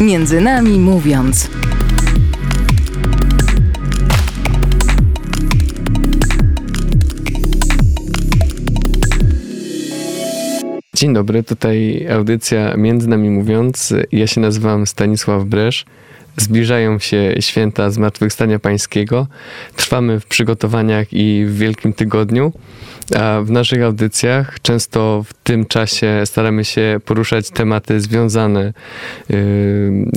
Między nami mówiąc. Dzień dobry, tutaj audycja Między nami mówiąc. Ja się nazywam Stanisław Bresz. Zbliżają się święta Zmartwychwstania Pańskiego. Trwamy w przygotowaniach i w Wielkim Tygodniu. A w naszych audycjach często w tym czasie staramy się poruszać tematy związane yy,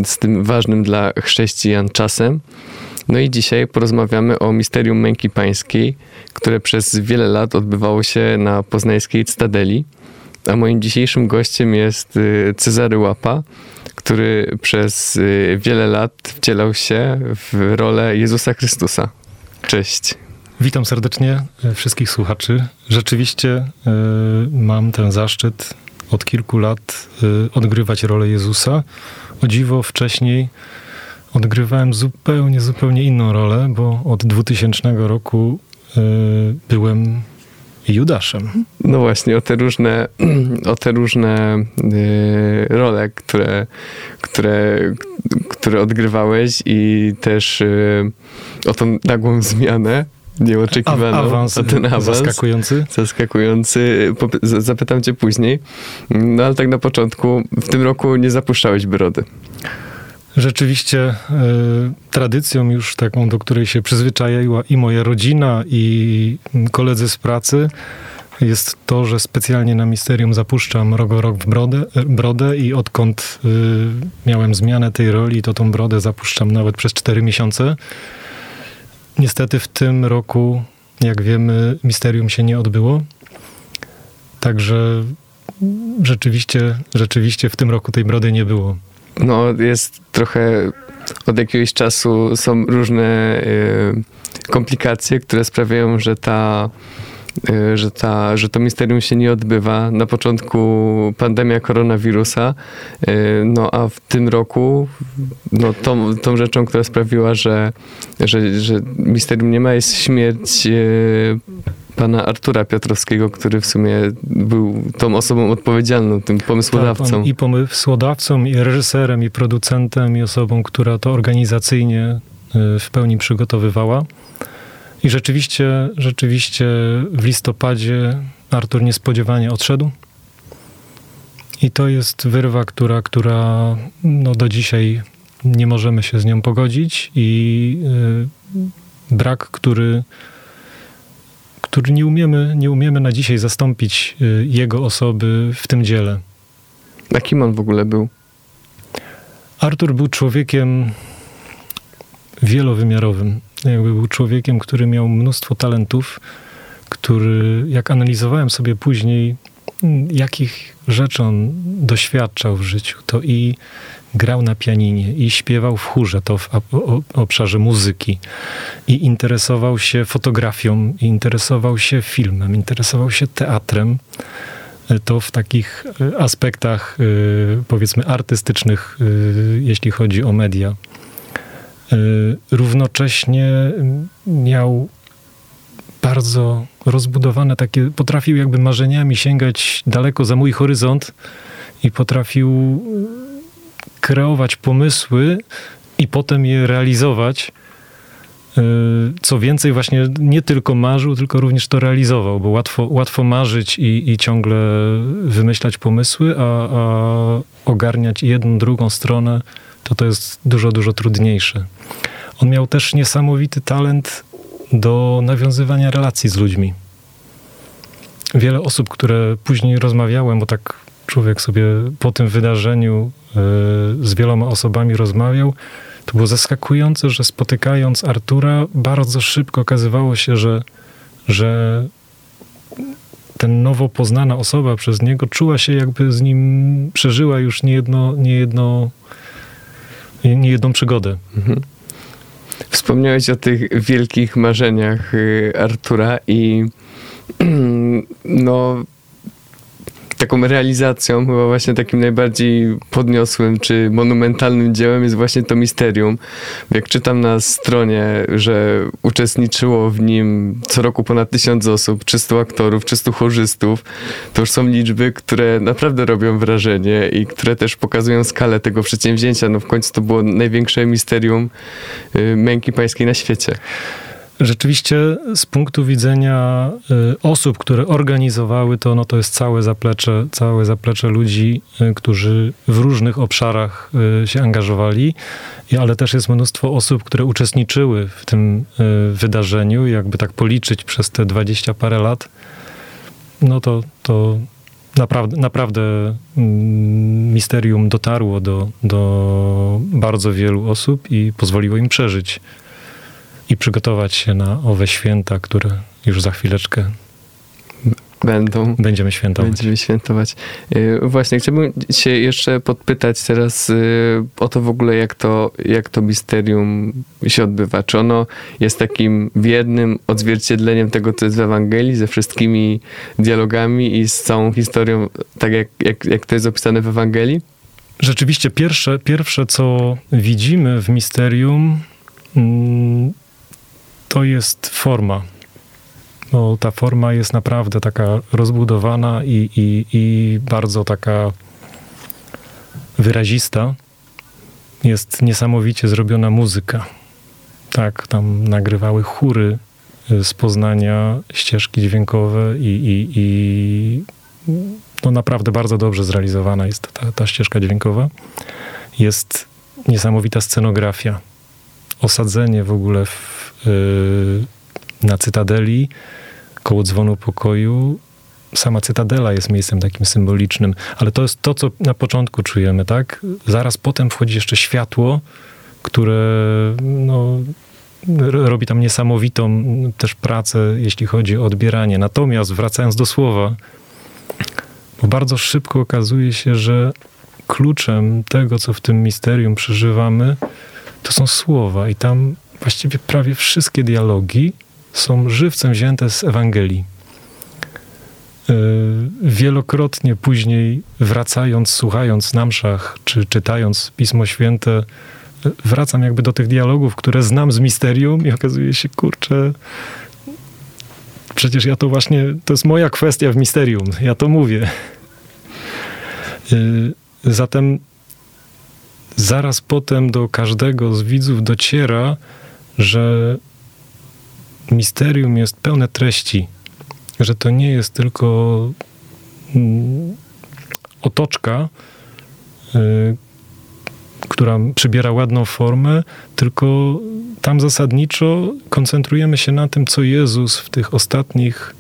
z tym ważnym dla chrześcijan czasem. No i dzisiaj porozmawiamy o misterium męki pańskiej, które przez wiele lat odbywało się na poznańskiej Cytadeli. A moim dzisiejszym gościem jest y, Cezary Łapa, który przez y, wiele lat wcielał się w rolę Jezusa Chrystusa. Cześć. Witam serdecznie e, wszystkich słuchaczy. Rzeczywiście y, mam ten zaszczyt od kilku lat y, odgrywać rolę Jezusa. O dziwo wcześniej odgrywałem zupełnie, zupełnie inną rolę, bo od 2000 roku y, byłem Judaszem. No właśnie, o te różne, o te różne y, role, które, które, które odgrywałeś i też y, o tą nagłą zmianę nieoczekiwaną. A, awans, o ten awans zaskakujący. Zaskakujący. Zapytam cię później. No ale tak na początku, w tym roku nie zapuszczałeś brody. Rzeczywiście y, tradycją już taką, do której się przyzwyczaiła i moja rodzina, i koledzy z pracy, jest to, że specjalnie na misterium zapuszczam rok rok w brodę, brodę i odkąd y, miałem zmianę tej roli, to tą brodę zapuszczam nawet przez 4 miesiące. Niestety w tym roku, jak wiemy, misterium się nie odbyło. Także rzeczywiście, rzeczywiście w tym roku tej brody nie było. No, jest trochę od jakiegoś czasu są różne y, komplikacje, które sprawiają, że ta że, ta, że to misterium się nie odbywa. Na początku pandemia koronawirusa, y, no a w tym roku no, tą, tą rzeczą, która sprawiła, że, że, że misterium nie ma, jest śmierć y, pana Artura Piotrowskiego, który w sumie był tą osobą odpowiedzialną, tym pomysłodawcą. Tak, I pomysłodawcą, i reżyserem, i producentem, i osobą, która to organizacyjnie y, w pełni przygotowywała. I rzeczywiście, rzeczywiście w listopadzie Artur niespodziewanie odszedł. I to jest wyrwa, która, która no do dzisiaj nie możemy się z nią pogodzić i y, brak, który który nie umiemy, nie umiemy na dzisiaj zastąpić y, jego osoby w tym dziele. A kim on w ogóle był? Artur był człowiekiem wielowymiarowym. Jakby był człowiekiem, który miał mnóstwo talentów, który, jak analizowałem sobie później, mm, jakich rzeczy on doświadczał w życiu, to i grał na pianinie i śpiewał w chórze, to w obszarze muzyki. I interesował się fotografią, i interesował się filmem, interesował się teatrem. E, to w takich e, aspektach, e, powiedzmy, artystycznych, jeśli chodzi o media. Równocześnie miał bardzo rozbudowane takie, potrafił jakby marzeniami sięgać daleko za mój horyzont i potrafił kreować pomysły i potem je realizować. Y, co więcej, właśnie nie tylko marzył, tylko również to realizował, bo łatwo, łatwo marzyć i, i ciągle wymyślać pomysły, a, a ogarniać jedną, drugą stronę, to to jest dużo, dużo trudniejsze. On miał też niesamowity talent do nawiązywania relacji z ludźmi. Wiele osób, które później rozmawiałem, bo tak człowiek sobie po tym wydarzeniu e, z wieloma osobami rozmawiał, to było zaskakujące, że spotykając Artura, bardzo szybko okazywało się, że, że ten nowo poznana osoba przez niego czuła się jakby z nim przeżyła już niejedno, niejedno, niejedną przygodę. Mhm. Wspomniałeś o tych wielkich marzeniach y, Artura i no taką realizacją, chyba właśnie takim najbardziej podniosłym czy monumentalnym dziełem jest właśnie to misterium. Jak czytam na stronie, że uczestniczyło w nim co roku ponad tysiąc osób, 300 aktorów, 300 chorzystów, to już są liczby, które naprawdę robią wrażenie i które też pokazują skalę tego przedsięwzięcia. No w końcu to było największe misterium y, męki pańskiej na świecie. Rzeczywiście z punktu widzenia y, osób, które organizowały to, no to jest całe zaplecze, całe zaplecze ludzi, y, którzy w różnych obszarach y, się angażowali, ale też jest mnóstwo osób, które uczestniczyły w tym wydarzeniu. Jakby tak policzyć przez te dwadzieścia parę lat, no to, to naprawdę, naprawdę mm, misterium dotarło do, do bardzo wielu osób i pozwoliło im przeżyć i przygotować się na owe święta, które już za chwileczkę będą. Będziemy świętować. Będziemy świętować. Y, właśnie, chciałbym się jeszcze podpytać teraz y, o to w ogóle, jak to, jak to misterium się odbywa. Czy ono jest takim wiernym odzwierciedleniem tego, co jest w Ewangelii, ze wszystkimi dialogami i z całą historią, tak jak, jak, jak to jest opisane w Ewangelii? Rzeczywiście, pierwsze, pierwsze co widzimy w misterium, mm, to jest forma. Bo ta forma jest naprawdę taka rozbudowana i, i, i bardzo taka wyrazista. Jest niesamowicie zrobiona muzyka. Tak, tam nagrywały chóry y, z Poznania, ścieżki dźwiękowe i, i, i no naprawdę bardzo dobrze zrealizowana jest ta, ta ścieżka dźwiękowa. Jest niesamowita scenografia. Osadzenie w ogóle w na Cytadeli, koło dzwonu pokoju. Sama Cytadela jest miejscem takim symbolicznym, ale to jest to, co na początku czujemy, tak? Zaraz potem wchodzi jeszcze światło, które no, robi tam niesamowitą też pracę, jeśli chodzi o odbieranie. Natomiast wracając do słowa, bo bardzo szybko okazuje się, że kluczem tego, co w tym misterium przeżywamy, to są słowa i tam właściwie prawie wszystkie dialogi są żywcem wzięte z Ewangelii. E, wielokrotnie później, wracając, słuchając na mszach, czy czytając Pismo Święte, wracam jakby do tych dialogów, które znam z misterium i okazuje się, kurczę, przecież ja to właśnie, to jest moja kwestia w misterium, ja to mówię. E, zatem zaraz potem do każdego z widzów dociera, że misterium jest pełne treści, że to nie jest tylko mm, otoczka, y, która przybiera ładną formę, tylko tam zasadniczo koncentrujemy się na tym, co Jezus w tych ostatnich,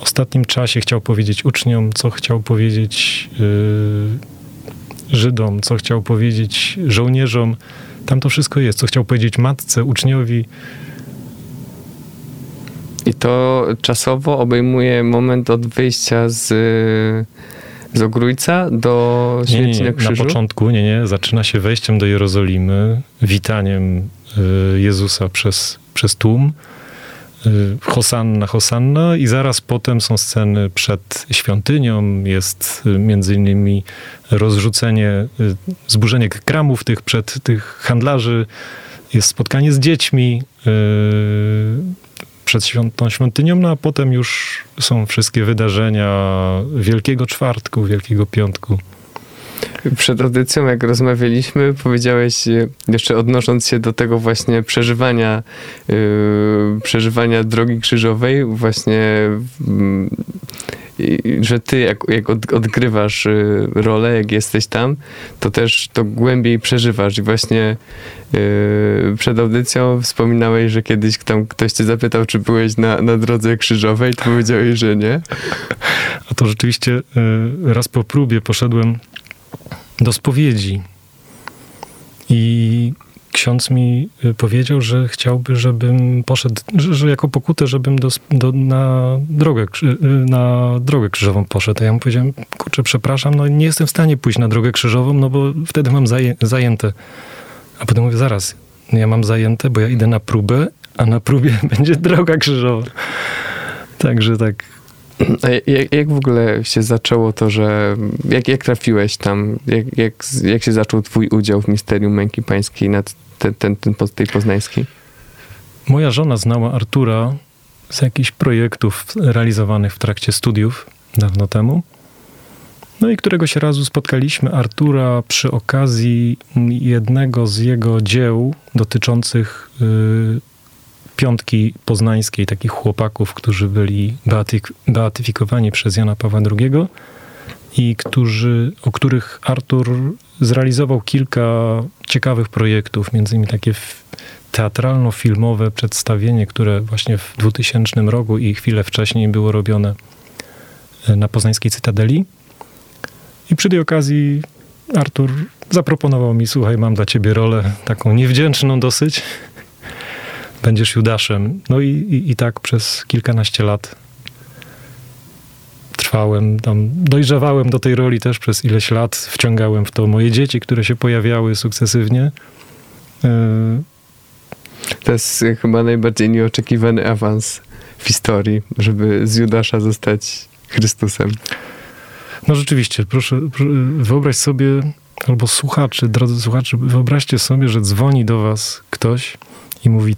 ostatnim czasie chciał powiedzieć uczniom, co chciał powiedzieć y, Żydom, co chciał powiedzieć żołnierzom tam to wszystko jest, co chciał powiedzieć matce, uczniowi. I to czasowo obejmuje moment od wyjścia z, z Ogrójca do Święcenia Krzyżu? Na początku, nie, nie. Zaczyna się wejściem do Jerozolimy, witaniem y, Jezusa przez, przez tłum. Y, Hosanna, Hosanna i zaraz potem są sceny przed świątynią, jest y, między innymi rozrzucenie, y, zburzenie kramów tych przed tych handlarzy, jest spotkanie z dziećmi przed tą świątynią, no a potem już są wszystkie wydarzenia Wielkiego Czwartku, Wielkiego Piątku. Przed audycją, jak rozmawialiśmy, powiedziałeś, e, jeszcze odnosząc się do tego właśnie przeżywania, yy, przeżywania drogi krzyżowej, właśnie yy, że ty jak, jak od, odgrywasz yy, rolę, jak jesteś tam, to też to głębiej przeżywasz i właśnie przed audycją wspominałeś, że kiedyś tam ktoś cię zapytał, czy byłeś na, na drodze krzyżowej, to powiedziałeś, że nie. A to rzeczywiście raz po próbie poszedłem do spowiedzi. I ksiądz mi y, powiedział, że chciałby, żebym poszedł, że, że jako pokutę, żebym do, do, na, drogę, y, na drogę krzyżową poszedł. A ja mu powiedziałem, kurczę, przepraszam, no nie jestem w stanie pójść na drogę krzyżową, no bo wtedy mam zaję, zajęte. A potem mówię, zaraz, ja mam zajęte, bo ja idę na próbę, a na próbie będzie droga krzyżowa. Także tak jak, jak, w ogóle się zaczęło to, że jak, jak trafiłeś tam, jak, jak, jak się zaczął twój udział w Misterium Męki Pańskiej na ten, ten, ten, tej poznańskiej? Moja żona znała Artura z jakichś projektów realizowanych w trakcie studiów dawno temu. No i któregoś razu spotkaliśmy Artura przy okazji jednego z jego dzieł dotyczących y, piątki poznańskiej, takich chłopaków, którzy byli beatyk, beatyfikowani przez Jana Pawła II i którzy, o których Artur zrealizował kilka ciekawych projektów, między innymi takie teatralno-filmowe przedstawienie, które właśnie w 2000 roku i chwilę wcześniej było robione e, na poznańskiej Cytadeli. I przy tej okazji Artur zaproponował mi, słuchaj, mam dla ciebie rolę taką niewdzięczną dosyć. Będziesz Judaszem. No i, i, i tak przez kilkanaście lat trwałem, tam dojrzewałem do tej roli też przez ileś lat, wciągałem w to moje dzieci, które się pojawiały sukcesywnie. E, to jest chyba najbardziej nieoczekiwany awans w historii, żeby z Judasza zostać Chrystusem. No rzeczywiście, proszę, wyobraź sobie, albo słuchacze, drodzy słuchacze, wyobraźcie sobie, że dzwoni do was ktoś i mówi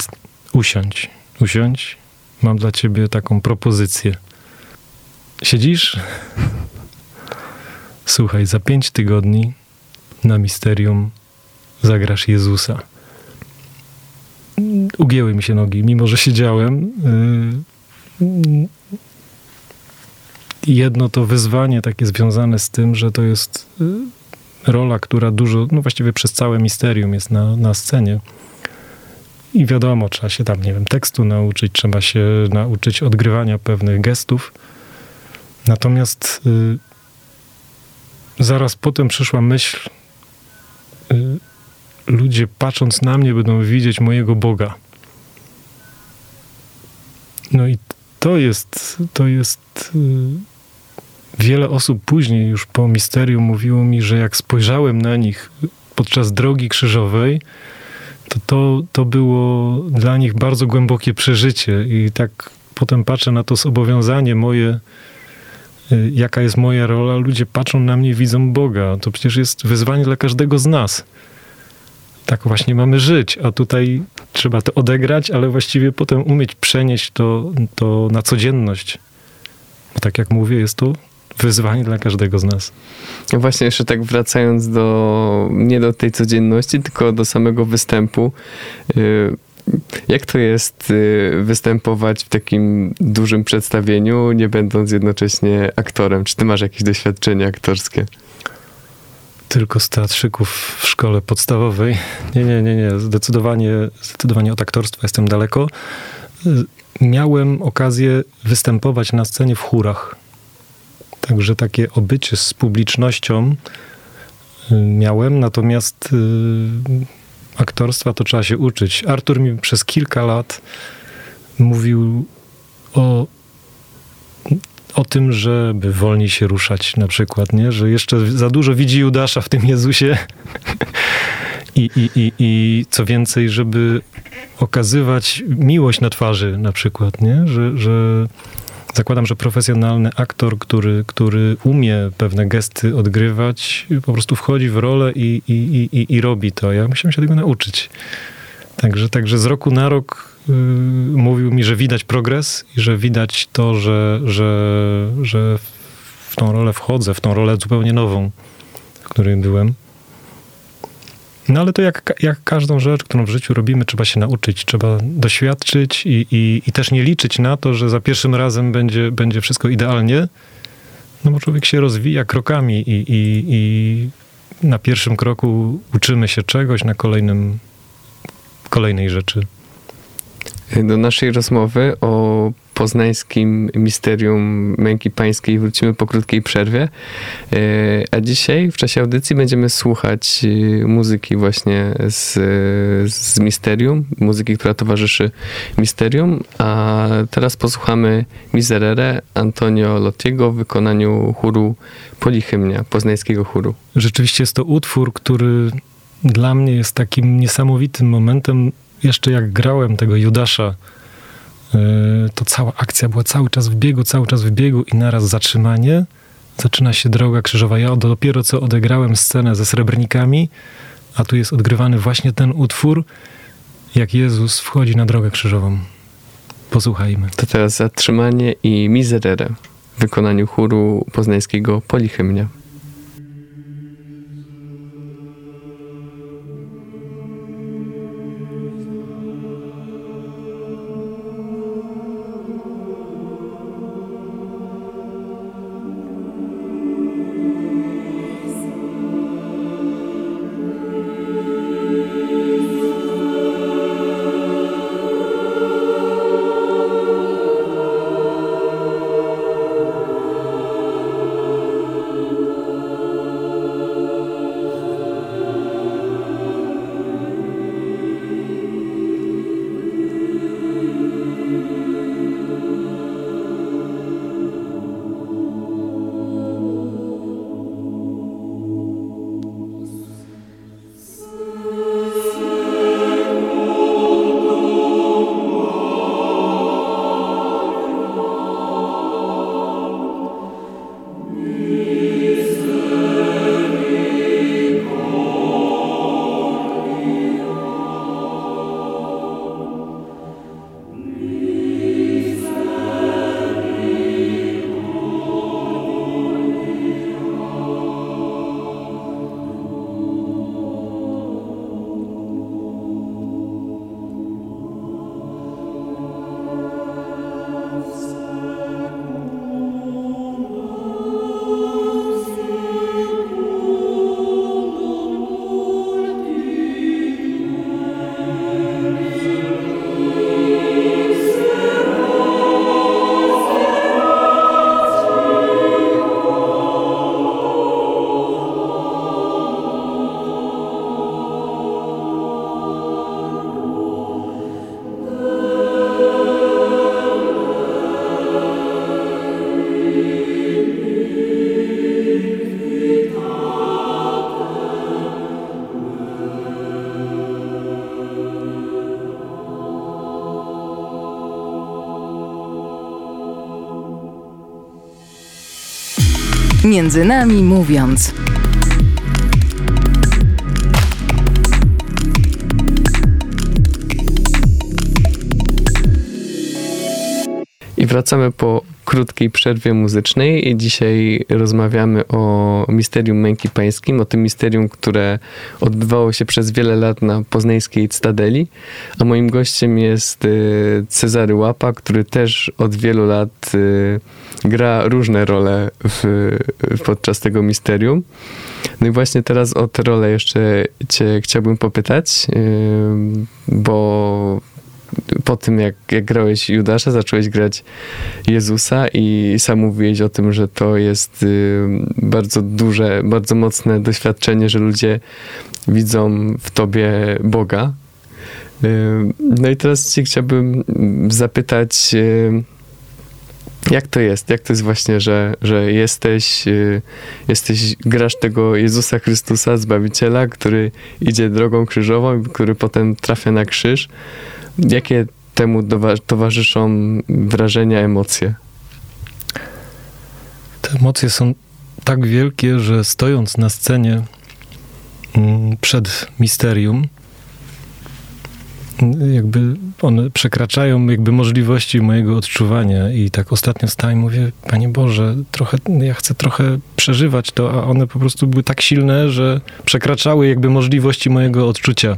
usiądź, usiądź, mam dla ciebie taką propozycję. Siedzisz? Słuchaj, za pięć tygodni na misterium zagrasz Jezusa ugięły mi się nogi, mimo że siedziałem. Jedno to wyzwanie takie związane z tym, że to jest rola, która dużo, no właściwie przez całe misterium jest na, na scenie. I wiadomo, trzeba się tam, nie wiem, tekstu nauczyć, trzeba się nauczyć odgrywania pewnych gestów. Natomiast y, zaraz potem przyszła myśl, y, ludzie patrząc na mnie będą widzieć mojego Boga. No i to jest, to jest. Y, wiele osób później, już po misterium, mówiło mi, że jak spojrzałem na nich podczas drogi krzyżowej, to, to to było dla nich bardzo głębokie przeżycie. I tak potem patrzę na to zobowiązanie moje, y, jaka jest moja rola. Ludzie patrzą na mnie, widzą Boga. To przecież jest wyzwanie dla każdego z nas tak właśnie mamy żyć, a tutaj trzeba to odegrać, ale właściwie potem umieć przenieść to, to na codzienność. Bo tak jak mówię, jest to wyzwanie dla każdego z nas. Właśnie jeszcze tak wracając do, nie do tej codzienności, tylko do samego występu. Y, jak to jest y, występować w takim dużym przedstawieniu, nie będąc jednocześnie aktorem? Czy ty masz jakieś doświadczenie aktorskie? tylko z teatrzyków w szkole podstawowej. Nie, nie, nie, nie. Zdecydowanie, zdecydowanie od aktorstwa jestem daleko. Miałem okazję występować na scenie w chórach. Także takie obycie z publicznością y, miałem, natomiast y, aktorstwa to trzeba się uczyć. Artur mi przez kilka lat mówił o o tym, żeby wolniej się ruszać na przykład, nie? że jeszcze za dużo widzi Judasza w tym Jezusie. I, i, i, I co więcej, żeby okazywać miłość na twarzy na przykład, nie? Że, że zakładam, że profesjonalny aktor, który, który umie pewne gesty odgrywać, po prostu wchodzi w rolę i, i, i, i robi to. Ja musiałem się tego nauczyć. Także, także z roku na rok Y, mówił mi, że widać progres i że widać to, że, że, że w tą rolę wchodzę, w tą rolę zupełnie nową, w której byłem. No ale to jak, jak każdą rzecz, którą w życiu robimy, trzeba się nauczyć, trzeba doświadczyć i, i, i też nie liczyć na to, że za pierwszym razem będzie, będzie wszystko idealnie, no bo człowiek się rozwija krokami i, i, i na pierwszym kroku uczymy się czegoś, na kolejnym kolejnej rzeczy. Do naszej rozmowy o poznańskim misterium męki pańskiej wrócimy po krótkiej przerwie. E, a dzisiaj w czasie audycji będziemy słuchać e, muzyki właśnie z, z misterium, muzyki, która towarzyszy misterium. A teraz posłuchamy Miserere Antonio Lottiego w wykonaniu chóru Polichymnia, poznańskiego chóru. Rzeczywiście jest to utwór, który dla mnie jest takim niesamowitym momentem jeszcze jak grałem tego Judasza to cała akcja była cały czas w biegu, cały czas w biegu i naraz zatrzymanie. Zaczyna się droga krzyżowa. Ja dopiero co odegrałem scenę ze srebrnikami, a tu jest odgrywany właśnie ten utwór, jak Jezus wchodzi na drogę krzyżową. Posłuchajmy. To teraz zatrzymanie i miserere w wykonaniu chóru poznańskiego Polichymnia. Między nami mówiąc. I wracamy po krótkiej przerwie muzycznej i dzisiaj rozmawiamy o misterium męki pańskim, o tym misterium, które odbywało się przez wiele lat na poznańskiej Cytadeli, a moim gościem jest y, Cezary Łapa, który też od wielu lat y, gra różne role w, podczas tego misterium. No i właśnie teraz o tę rolę jeszcze cię chciałbym popytać, y, bo po tym, jak, jak grałeś Judasza, zacząłeś grać Jezusa i sam mówiłeś o tym, że to jest y, bardzo duże, bardzo mocne doświadczenie, że ludzie widzą w tobie Boga. Y, no i teraz cię chciałbym zapytać, y, jak to jest? Jak to jest właśnie, że, że jesteś, jesteś, grasz tego Jezusa Chrystusa, Zbawiciela, który idzie drogą krzyżową, który potem trafia na krzyż, Jakie temu towarzyszą wrażenia, emocje? Te emocje są tak wielkie, że stojąc na scenie mm, przed misterium, jakby one przekraczają jakby możliwości mojego odczuwania i tak ostatnio stałem i mówię, Panie Boże, trochę, ja chcę trochę przeżywać to, a one po prostu były tak silne, że przekraczały jakby możliwości mojego odczucia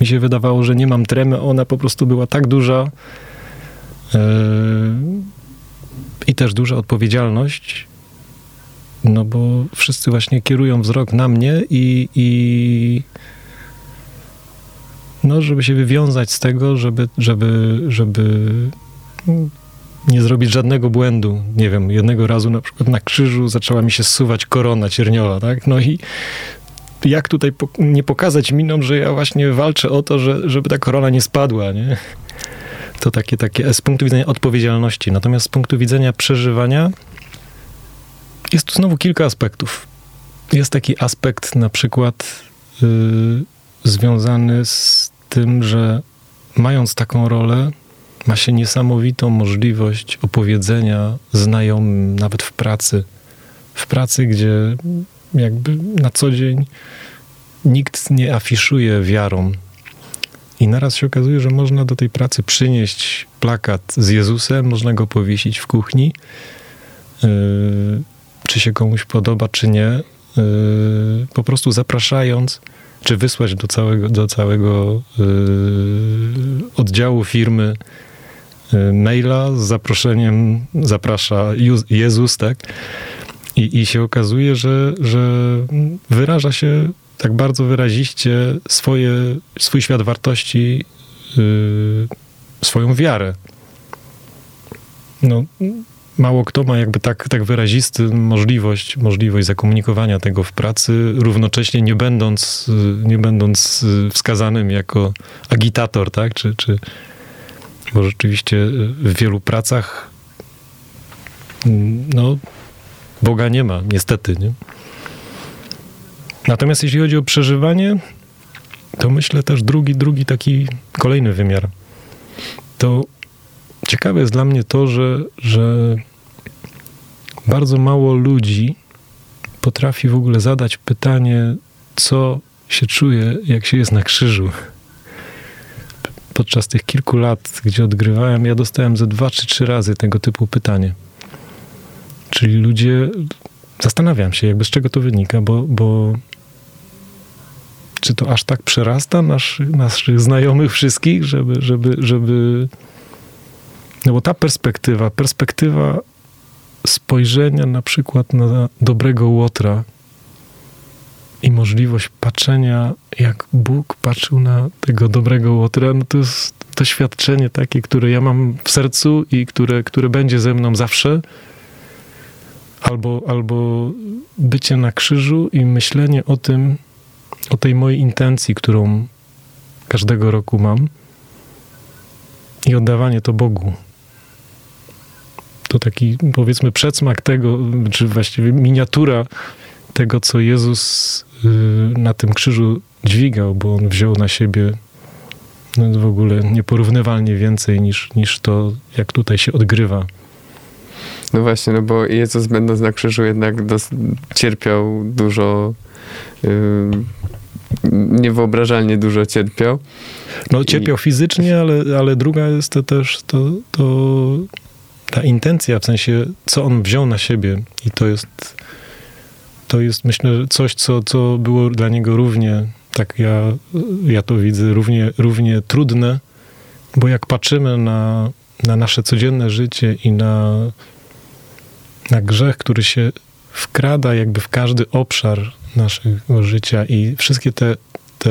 mi się wydawało, że nie mam tremy, ona po prostu była tak duża yy, i też duża odpowiedzialność, no bo wszyscy właśnie kierują wzrok na mnie i, i no, żeby się wywiązać z tego, żeby, żeby, żeby nie zrobić żadnego błędu. Nie wiem, jednego razu na przykład na krzyżu zaczęła mi się zsuwać korona cierniowa, tak? No i jak tutaj nie pokazać miną, że ja właśnie walczę o to, że, żeby ta korona nie spadła, nie? To takie, takie z punktu widzenia odpowiedzialności. Natomiast z punktu widzenia przeżywania jest tu znowu kilka aspektów. Jest taki aspekt na przykład yy, związany z tym, że mając taką rolę, ma się niesamowitą możliwość opowiedzenia znajomym, nawet w pracy. W pracy, gdzie jakby na co dzień nikt nie afiszuje wiarą. I naraz się okazuje, że można do tej pracy przynieść plakat z Jezusem, można go powiesić w kuchni. Yy, czy się komuś podoba, czy nie. Yy, po prostu zapraszając, czy wysłać do całego, do całego yy, oddziału firmy yy, maila z zaproszeniem, zaprasza Jezus, tak? I, i się okazuje, że, że wyraża się tak bardzo wyraziście swoje, swój świat wartości, yy, swoją wiarę. No, mało kto ma jakby tak, tak wyrazisty możliwość, możliwość zakomunikowania tego w pracy, równocześnie nie będąc, nie będąc wskazanym jako agitator, tak? Czy, czy, bo rzeczywiście w wielu pracach no, Boga nie ma, niestety, nie? Natomiast jeśli chodzi o przeżywanie, to myślę też drugi, drugi taki kolejny wymiar. To ciekawe jest dla mnie to, że, że bardzo mało ludzi potrafi w ogóle zadać pytanie, co się czuje, jak się jest na krzyżu. Podczas tych kilku lat, gdzie odgrywałem, ja dostałem ze dwa czy trzy razy tego typu pytanie. Czyli ludzie, zastanawiam się, jakby z czego to wynika, bo, bo czy to aż tak przerasta nasz, naszych znajomych wszystkich, żeby, żeby, żeby. No bo ta perspektywa, perspektywa spojrzenia na przykład na dobrego łotra i możliwość patrzenia, jak Bóg patrzył na tego dobrego łotra, no to jest doświadczenie takie, które ja mam w sercu i które, które będzie ze mną zawsze. Albo, albo bycie na krzyżu i myślenie o tym, o tej mojej intencji, którą każdego roku mam i oddawanie to Bogu. To taki, powiedzmy, przedsmak tego, czy właściwie miniatura tego, co Jezus y, na tym krzyżu dźwigał, bo on wziął na siebie no, w ogóle nieporównywalnie więcej niż, niż to, jak tutaj się odgrywa. No właśnie, no bo Jezus będąc na krzyżu jednak dos- cierpiał dużo yy, niewyobrażalnie dużo cierpiał. No cierpiał I... fizycznie, ale, ale druga jest to też to, to ta intencja, w sensie co on wziął na siebie i to jest to jest myślę coś, co, co było dla niego równie, tak ja, ja to widzę, równie, równie trudne, bo jak patrzymy na, na nasze codzienne życie i na, na grzech, który się wkrada jakby w każdy obszar naszego życia i wszystkie te, te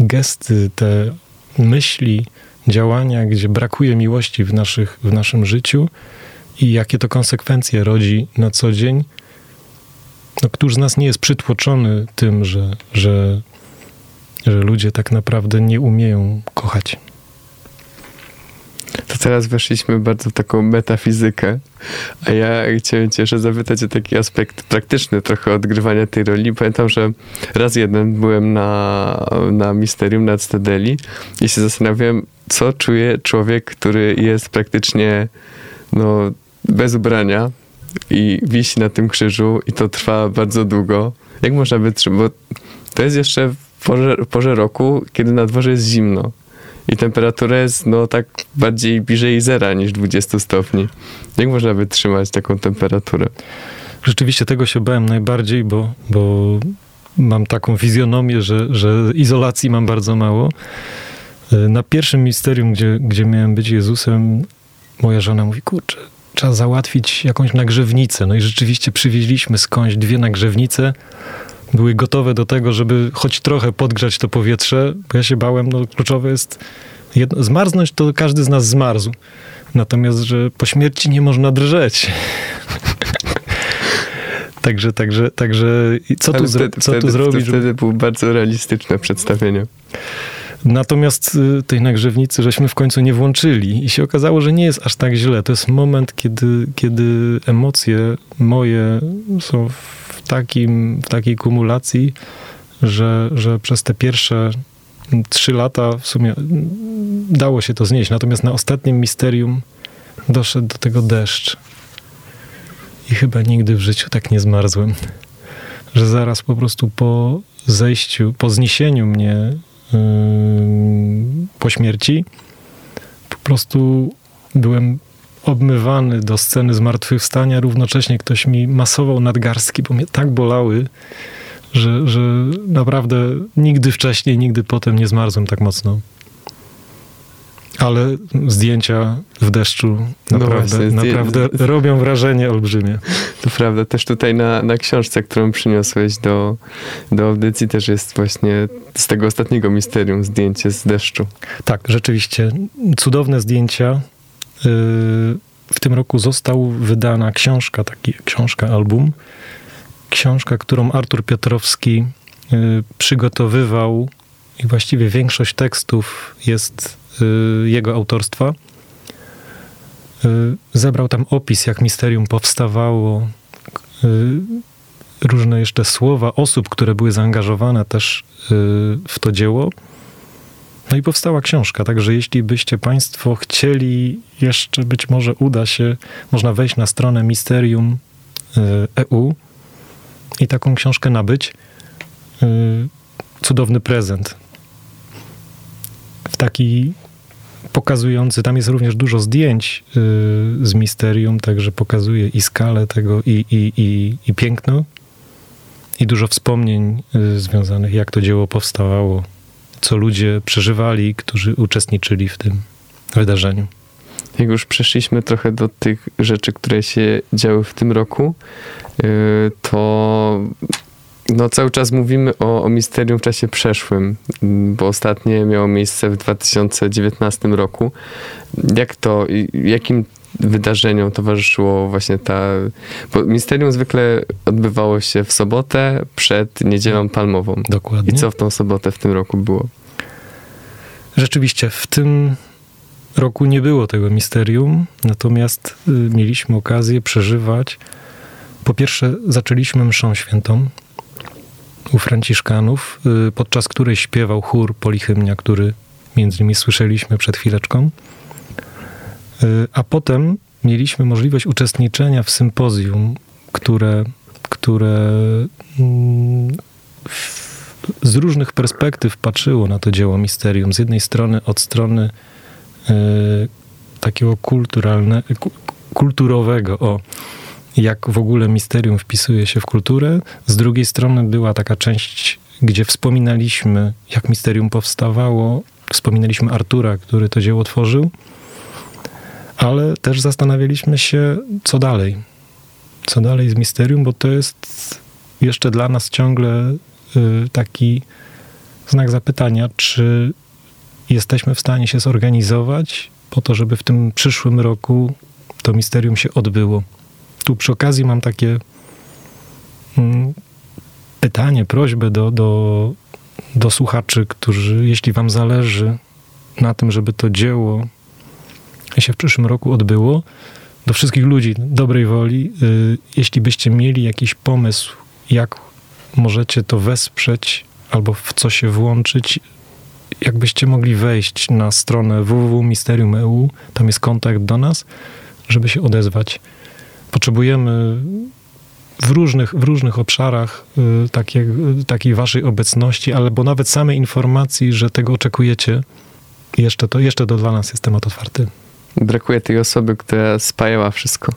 gesty, te myśli, działania, gdzie brakuje miłości w, naszych, w naszym życiu i jakie to konsekwencje rodzi na co dzień. No, któż z nas nie jest przytłoczony tym, że, że, że ludzie tak naprawdę nie umieją kochać? To teraz weszliśmy bardzo w taką metafizykę, a ja chciałem cię jeszcze zapytać o taki aspekt praktyczny trochę odgrywania tej roli. Pamiętam, że raz jeden byłem na, na Misterium nad Stedeli i się zastanawiałem, co czuje człowiek, który jest praktycznie no, bez ubrania i wisi na tym krzyżu i to trwa bardzo długo. Jak można wytrzymać? Bo to jest jeszcze w porze, porze roku, kiedy na dworze jest zimno i temperatura jest no tak bardziej bliżej zera niż 20 stopni. Jak można wytrzymać taką temperaturę? Rzeczywiście tego się bałem najbardziej, bo, bo mam taką fizjonomię, że, że izolacji mam bardzo mało. Na pierwszym misterium, gdzie, gdzie miałem być Jezusem, moja żona mówi, kurczę, trzeba załatwić jakąś nagrzewnicę. No i rzeczywiście przywieźliśmy skądś dwie nagrzewnice, były gotowe do tego, żeby choć trochę podgrzać to powietrze, bo ja się bałem, no kluczowe jest jedno, zmarznąć, to każdy z nas zmarzł. Natomiast, że po śmierci nie można drżeć. także, także, także co tu, wtedy, co tu zrobić? To wtedy było bardzo realistyczne przedstawienie. Natomiast y, tej nagrzewnicy żeśmy w końcu nie włączyli i się okazało, że nie jest aż tak źle. To jest moment, kiedy, kiedy emocje moje są w, takim, w takiej kumulacji, że, że przez te pierwsze trzy lata w sumie dało się to znieść. Natomiast na ostatnim misterium doszedł do tego deszcz. I chyba nigdy w życiu tak nie zmarzłem, że zaraz po prostu po zejściu, po zniesieniu mnie yy, po śmierci, po prostu byłem obmywany do sceny zmartwychwstania, równocześnie ktoś mi masował nadgarstki, bo mnie tak bolały, że, że naprawdę nigdy wcześniej, nigdy potem nie zmarzłem tak mocno. Ale zdjęcia w deszczu no naprawdę, no właśnie, naprawdę robią wrażenie olbrzymie. To prawda. Też tutaj na, na książce, którą przyniosłeś do, do audycji, też jest właśnie z tego ostatniego misterium zdjęcie z deszczu. Tak, rzeczywiście. Cudowne zdjęcia. Y, w tym roku został wydana książka, taki książka, album. Książka, którą Artur Piotrowski y, przygotowywał i właściwie większość tekstów jest y, jego autorstwa. Zebrał tam opis, jak misterium powstawało, różne jeszcze słowa osób, które były zaangażowane też w to dzieło. No i powstała książka, także jeśli byście Państwo chcieli, jeszcze być może uda się, można wejść na stronę Misterium EU e i taką książkę nabyć. E, cudowny prezent. W taki pokazujący, tam jest również dużo zdjęć e, z Misterium, także pokazuje i skalę tego, i, i, i, i piękno, i dużo wspomnień związanych, jak to dzieło powstawało co ludzie przeżywali, którzy uczestniczyli w tym wydarzeniu. Jak już przeszliśmy trochę do tych rzeczy, które się działy w tym roku, y, to no cały czas mówimy o, o misterium w czasie przeszłym, bo ostatnie miało miejsce w 2019 roku. Jak to, jakim wydarzeniom towarzyszyło właśnie ta... Bo misterium zwykle odbywało się w sobotę przed niedzielą palmową. Dokładnie. I co w tą sobotę w tym roku było? Rzeczywiście, w tym roku nie było tego misterium, natomiast y, mieliśmy okazję przeżywać. Po pierwsze, zaczęliśmy mszą świętą u Franciszkanów, y, podczas której śpiewał chór Polichymnia, który między innymi słyszeliśmy przed chwileczką. Y, a potem mieliśmy możliwość uczestniczenia w sympozjum, które, które mm, z różnych perspektyw patrzyło na to dzieło misterium. Z jednej strony od strony y, takiego kulturalne, kulturowego, o jak w ogóle misterium wpisuje się w kulturę. Z drugiej strony była taka część, gdzie wspominaliśmy, jak misterium powstawało, wspominaliśmy Artura, który to dzieło tworzył ale też zastanawialiśmy się, co dalej. Co dalej z misterium, bo to jest jeszcze dla nas ciągle y, taki znak zapytania, czy jesteśmy w stanie się zorganizować po to, żeby w tym przyszłym roku to misterium się odbyło. Tu przy okazji mam takie mm, pytanie, prośbę do, do, do słuchaczy, którzy, jeśli Wam zależy na tym, żeby to dzieło się w przyszłym roku odbyło. Do wszystkich ludzi dobrej woli, y, jeśli byście mieli jakiś pomysł, jak możecie to wesprzeć albo w co się włączyć, jakbyście mogli wejść na stronę www.misterium.eu, tam jest kontakt do nas, żeby się odezwać. Potrzebujemy w różnych, w różnych obszarach y, takie, takiej waszej obecności, albo nawet samej informacji, że tego oczekujecie. Jeszcze to, jeszcze to dla nas jest temat otwarty. Brakuje tej osoby, która spajała wszystko.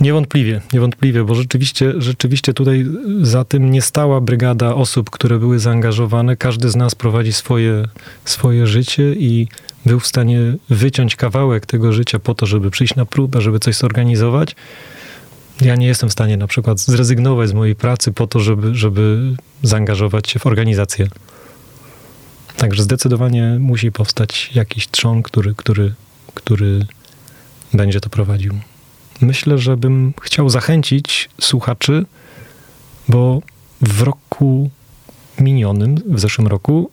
Niewątpliwie, niewątpliwie, bo rzeczywiście, rzeczywiście tutaj za tym nie stała brygada osób, które były zaangażowane. Każdy z nas prowadzi swoje, swoje życie i był w stanie wyciąć kawałek tego życia po to, żeby przyjść na próbę, żeby coś zorganizować. Ja nie jestem w stanie na przykład zrezygnować z mojej pracy po to, żeby, żeby zaangażować się w organizację. Także zdecydowanie musi powstać jakiś trzon, który, który który będzie to prowadził. Myślę, że bym chciał zachęcić słuchaczy, bo w roku minionym, w zeszłym roku,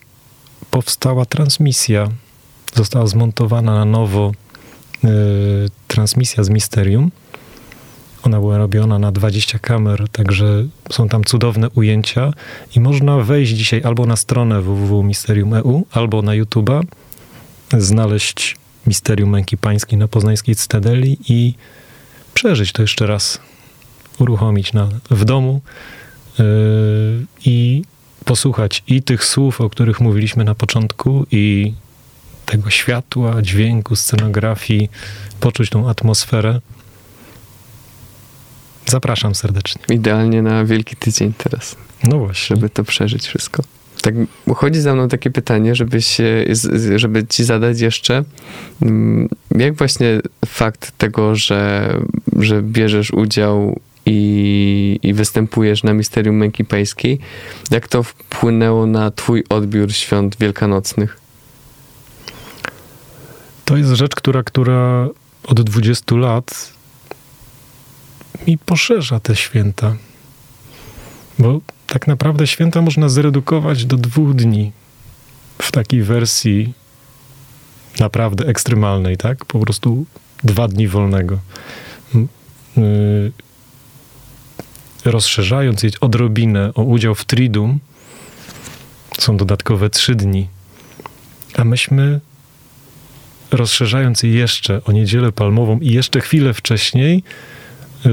powstała transmisja. Została zmontowana na nowo y, transmisja z Misterium. Ona była robiona na 20 kamer, także są tam cudowne ujęcia i można wejść dzisiaj albo na stronę www.misterium.eu, albo na YouTube'a, znaleźć Misterium Męki Pańskiej na Poznańskiej Cytadeli i przeżyć to jeszcze raz, uruchomić na, w domu yy, i posłuchać i tych słów, o których mówiliśmy na początku, i tego światła, dźwięku, scenografii, poczuć tą atmosferę. Zapraszam serdecznie. Idealnie na Wielki Tydzień teraz. No właśnie. Żeby to przeżyć wszystko. Tak, chodzi za mną takie pytanie, żeby, się, żeby ci zadać jeszcze, mm, jak właśnie fakt tego, że, że bierzesz udział i, i występujesz na Misterium Męki Pańskiej, jak to wpłynęło na twój odbiór świąt wielkanocnych? To jest rzecz, która, która od 20 lat mi poszerza te święta. Bo tak naprawdę święta można zredukować do dwóch dni w takiej wersji naprawdę ekstremalnej, tak? Po prostu dwa dni wolnego. Y, rozszerzając je odrobinę o udział w Tridum, są dodatkowe trzy dni. A myśmy, rozszerzając je jeszcze o niedzielę palmową i jeszcze chwilę wcześniej, yy,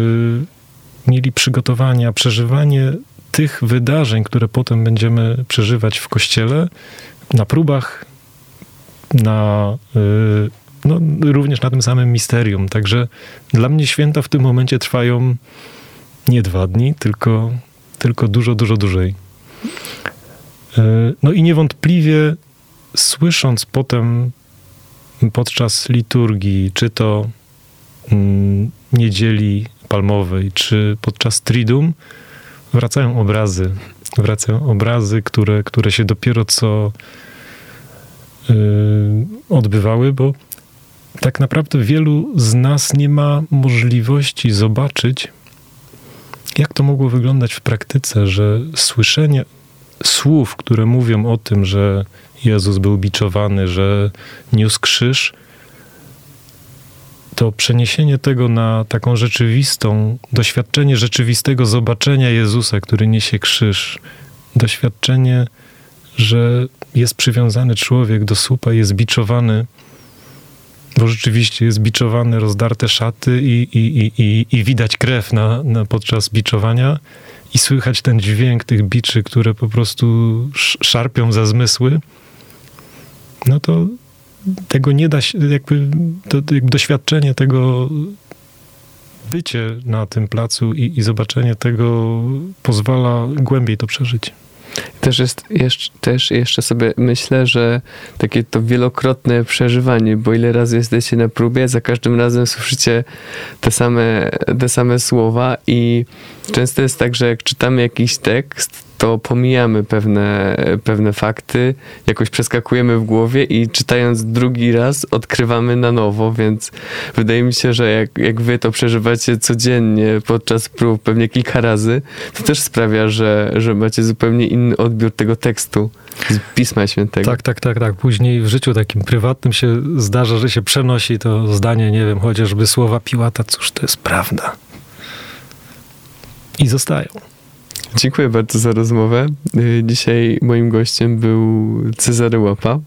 mieli przygotowania, przeżywanie tych wydarzeń, które potem będziemy przeżywać w kościele, na próbach, na, yy, no, również na tym samym misterium. Także dla mnie święta w tym momencie trwają nie dwa dni, tylko, tylko dużo, dużo dłużej. E, no i niewątpliwie słysząc potem podczas liturgii, czy to mm, niedzieli palmowej, czy podczas Tridum, wracają obrazy. Wracają obrazy, które, które się dopiero co yy, odbywały, bo tak naprawdę wielu z nas nie ma możliwości zobaczyć jak to mogło wyglądać w praktyce, że słyszenie słów, które mówią o tym, że Jezus był biczowany, że niósł krzyż, to przeniesienie tego na taką rzeczywistą, doświadczenie rzeczywistego zobaczenia Jezusa, który niesie krzyż, doświadczenie, że jest przywiązany człowiek do słupa, jest biczowany bo rzeczywiście jest biczowany, rozdarte szaty i, i, i, i, i widać krew na, na, podczas biczowania i słychać ten dźwięk tych biczy, które po prostu szarpią za zmysły, no to tego nie da się, jakby, to, jakby doświadczenie tego bycie na tym placu i, i zobaczenie tego pozwala głębiej to przeżyć. Też, jest, jeszcze, też jeszcze sobie myślę, że takie to wielokrotne przeżywanie, bo ile razy jesteście na próbie, za każdym razem słyszycie te same, te same słowa i często jest tak, że jak czytamy jakiś tekst, to pomijamy pewne, pewne fakty, jakoś przeskakujemy w głowie i czytając drugi raz odkrywamy na nowo, więc wydaje mi się, że jak, jak wy to przeżywacie codziennie podczas prób, pewnie kilka razy, to też sprawia, że, że macie zupełnie inny odbiór tego tekstu z Pisma Świętego. Tak, tak, tak, tak. Później w życiu takim prywatnym się zdarza, że się przenosi to zdanie, nie wiem, chociażby słowa Piłata, cóż to jest prawda. I zostają. Dziękuję bardzo za rozmowę. Y, dzisiaj moim gościem był Cezary Łapa,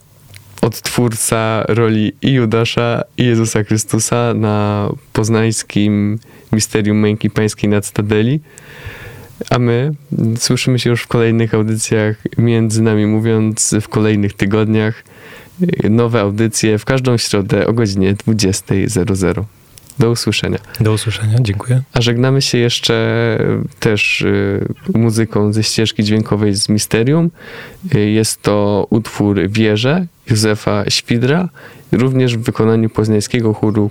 odtwórca roli i Judasza, i Jezusa Chrystusa na poznańskim Misterium Męki Pańskiej nad Stadeli. A my słyszymy się już w kolejnych audycjach, między nami mówiąc, w kolejnych tygodniach. Y, nowe audycje w każdą środę o godzinie 20.00. Do usłyszenia. Do usłyszenia, dziękuję. A żegnamy się jeszcze też y, muzyką ze ścieżki dźwiękowej z Misterium. Y, jest to utwór Wierze Józefa Świdra, również w wykonaniu poznańskiego chóru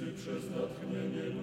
Polihymnia.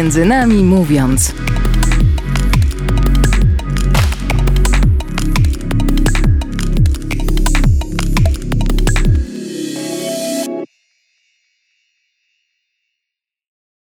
Między nami mówiąc.